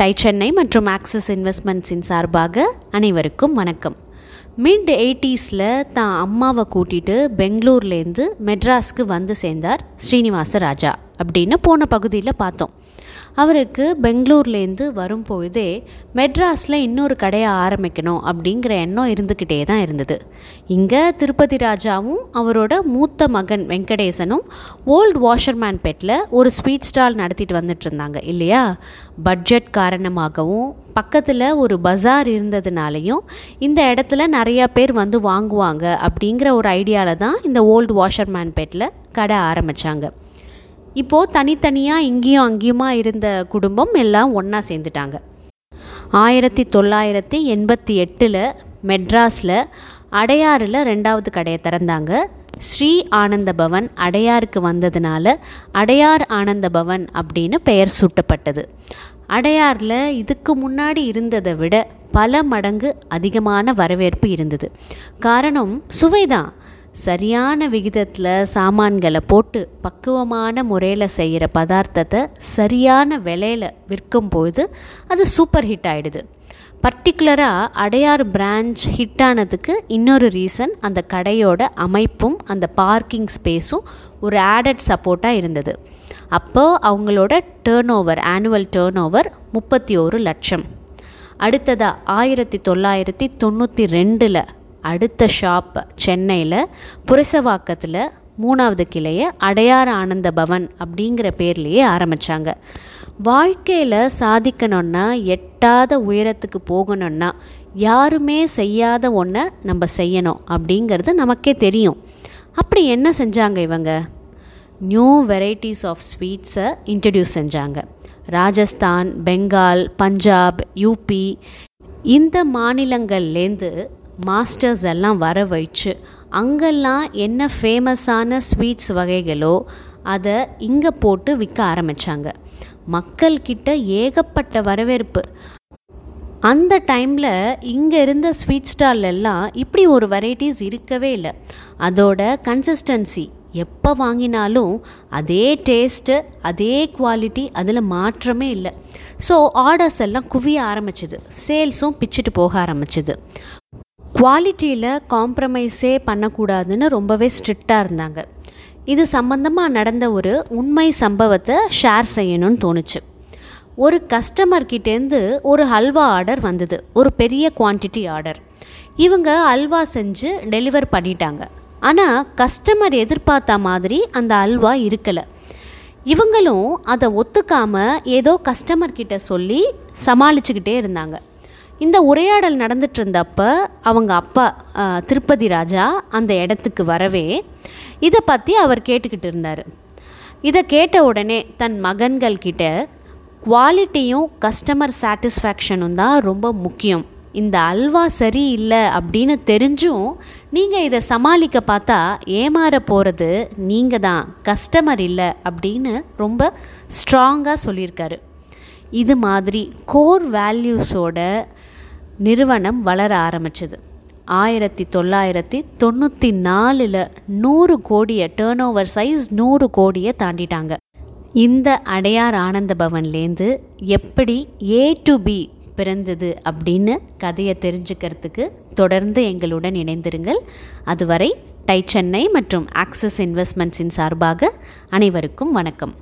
Tie Chennai மற்றும் axis இன்வெஸ்ட்மெண்ட்ஸின் சார்பாக அனைவருக்கும் வணக்கம். மிட் எயிட்டிஸில் தான் அம்மாவை கூட்டிகிட்டு பெங்களூர்லேருந்து மெட்ராஸ்க்கு வந்து சேர்ந்தார் ஸ்ரீனிவாச ராஜா அப்படின்னு போன பகுதியில் பார்த்தோம். அவருக்கு பெங்களூர்லேருந்து வரும்பொழுதே மெட்ராஸில் இன்னொரு கடையை ஆரம்பிக்கணும் அப்படிங்கிற எண்ணம் இருந்துக்கிட்டே தான் இருந்தது. இங்கே திருப்பதி ராஜாவும் அவரோட மூத்த மகன் வெங்கடேசனும் ஓல்டு வாஷர்மேன் பெட்டில் ஒரு ஸ்வீட் ஸ்டால் நடத்திட்டு வந்துட்டு இருந்தாங்க இல்லையா? பட்ஜெட் காரணமாகவும் பக்கத்தில் ஒரு பஜார் இருந்ததுனாலையும் இந்த இடத்துல நிறையா பேர் வந்து வாங்குவாங்க அப்படிங்கிற ஒரு ஐடியாவில் தான் இந்த ஓல்டு வாஷர்மேன் பெட்டில் கடை ஆரம்பித்தாங்க இப்போது தனித்தனியாக இங்கேயும் அங்கேயுமா இருந்த குடும்பம் எல்லாம் ஒன்றா சேர்ந்துட்டாங்க. ஆயிரத்தி தொள்ளாயிரத்தி எண்பத்தி எட்டில் மெட்ராஸில் அடையாறில் ரெண்டாவது கடையை திறந்தாங்க. ஸ்ரீ ஆனந்த பவன் அடையாருக்கு வந்ததுனால அடையார் ஆனந்த பவன் அப்படின்னு பெயர் சூட்டப்பட்டது. அடையாரில் இதுக்கு முன்னாடி இருந்ததை விட பல மடங்கு அதிகமான வரவேற்பு இருந்தது. காரணம் சுவைதான். சரியான விகிதத்தில் சாமான்களை போட்டு பக்குவமான முறையில் செய்கிற பதார்த்தத்தை சரியான விலையில் விற்கும்போது அது சூப்பர் ஹிட் ஆகிடுது பர்டிகுலராக அடையார் பிரான்ச் ஹிட் ஆனதுக்கு இன்னொரு ரீசன் அந்த கடையோட அமைப்பும் அந்த பார்க்கிங் ஸ்பேஸும் ஒரு ஆடட் சப்போர்ட்டாக இருந்தது. அப்போது அவங்களோட turn over annual turn over முப்பத்தி ஒரு லட்சம். அடுத்ததாக ஆயிரத்தி தொள்ளாயிரத்தி தொண்ணூற்றி ரெண்டில் அடுத்த ஷாப் சென்னையில் புரசவாக்கத்தில் மூணாவது கிளையை அடையார் ஆனந்த பவன் அப்படிங்கிற பேர்லேயே ஆரம்பித்தாங்க வாழ்க்கையில் சாதிக்கணுன்னா எட்டாத உயரத்துக்கு போகணுன்னா யாருமே செய்யாத ஒன்றை நம்ம செய்யணும் அப்படிங்கிறது நமக்கே தெரியும். அப்படி என்ன செஞ்சாங்க இவங்க? நியூ வெரைட்டிஸ் ஆஃப் ஸ்வீட்ஸை இன்ட்ரடியூஸ் செஞ்சாங்க. ராஜஸ்தான் பெங்கால் பஞ்சாப் யூபி இந்த மாநிலங்கள்லேருந்து மாஸ்டர்ஸ் எல்லாம் வர வச்சு அங்கெல்லாம் என்ன ஃபேமஸான ஸ்வீட்ஸ் வகைகளோ அதை இங்கே போட்டு விற்க ஆரம்பித்தாங்க மக்கள்கிட்ட ஏகப்பட்ட வரவேற்பு. அந்த டைமில் இங்கே இருந்த ஸ்வீட் ஸ்டால்லெல்லாம் இப்படி ஒரு வெரைட்டிஸ் இருக்கவே இல்லை. அதோட கன்சிஸ்டன்சி எப்போ வாங்கினாலும் அதே டேஸ்ட்டு அதே குவாலிட்டி அதில் மாற்றமே இல்லை. ஸோ ஆர்டர்ஸ் எல்லாம் குவிய ஆரம்பிச்சிது. சேல்ஸும் பிச்சுட்டு போக ஆரம்பிச்சிது. குவாலிட்டியில் காம்ப்ரமைஸே பண்ணக்கூடாதுன்னு ரொம்பவே ஸ்ட்ரிக்டாக இருந்தாங்க. இது சம்மந்தமாக நடந்த ஒரு உண்மை சம்பவத்தை ஷேர் செய்யணும்னு தோணுச்சு. ஒரு கஸ்டமர்கிட்டேருந்து ஒரு ஹல்வா ஆர்டர் வந்தது. ஒரு பெரிய குவான்டிட்டி ஆர்டர் இவங்க அல்வா செஞ்சு டெலிவர் பண்ணிட்டாங்க. ஆனால் கஸ்டமர் எதிர்பார்த்த மாதிரி அந்த அல்வா இருக்கலை. இவங்களும் அதை ஒத்துக்காமல் ஏதோ கஸ்டமர்கிட்ட சொல்லி சமாளிச்சுக்கிட்டே இருந்தாங்க. இந்த உரையாடல் நடந்துட்டு இருந்தப்ப அவங்க அப்பா திருப்பதி ராஜா அந்த இடத்துக்கு வரவே இதை பற்றி அவர் கேட்டுக்கிட்டு இருந்தார். இதை கேட்ட உடனே தன் மகன்கள் கிட்ட குவாலிட்டியும் கஸ்டமர் சாட்டிஸ்ஃபேக்ஷனும் தான் ரொம்ப முக்கியம். இந்த அல்வா சரியில்லை அப்படின்னு தெரிஞ்சும் நீங்கள் இதை சமாளிக்க பார்த்தா ஏமாற போகிறது நீங்கள் தான் கஸ்டமர் இல்லை அப்படின்னு ரொம்ப ஸ்ட்ராங்காக சொல்லியிருக்காரு. இது மாதிரி கோர் வேல்யூஸோட நிறுவனம் வளர ஆரம்பிச்சது. ஆயிரத்தி தொள்ளாயிரத்தி தொண்ணூற்றி நாலில் நூறு கோடியை டேர்ன் ஓவர் சைஸ் நூறு கோடியை தாண்டிட்டாங்க. இந்த அடையார் ஆனந்த பவன்லேருந்து எப்படி ஏ டு பி பிறந்தது அப்படின்னு கதையை தெரிஞ்சுக்கிறதுக்கு தொடர்ந்து எங்களுடன் இணைந்திருங்கள். அதுவரை டை சென்னை மற்றும் ஆக்சிஸ் இன்வெஸ்ட்மெண்ட்ஸின் சார்பாக அனைவருக்கும் வணக்கம்.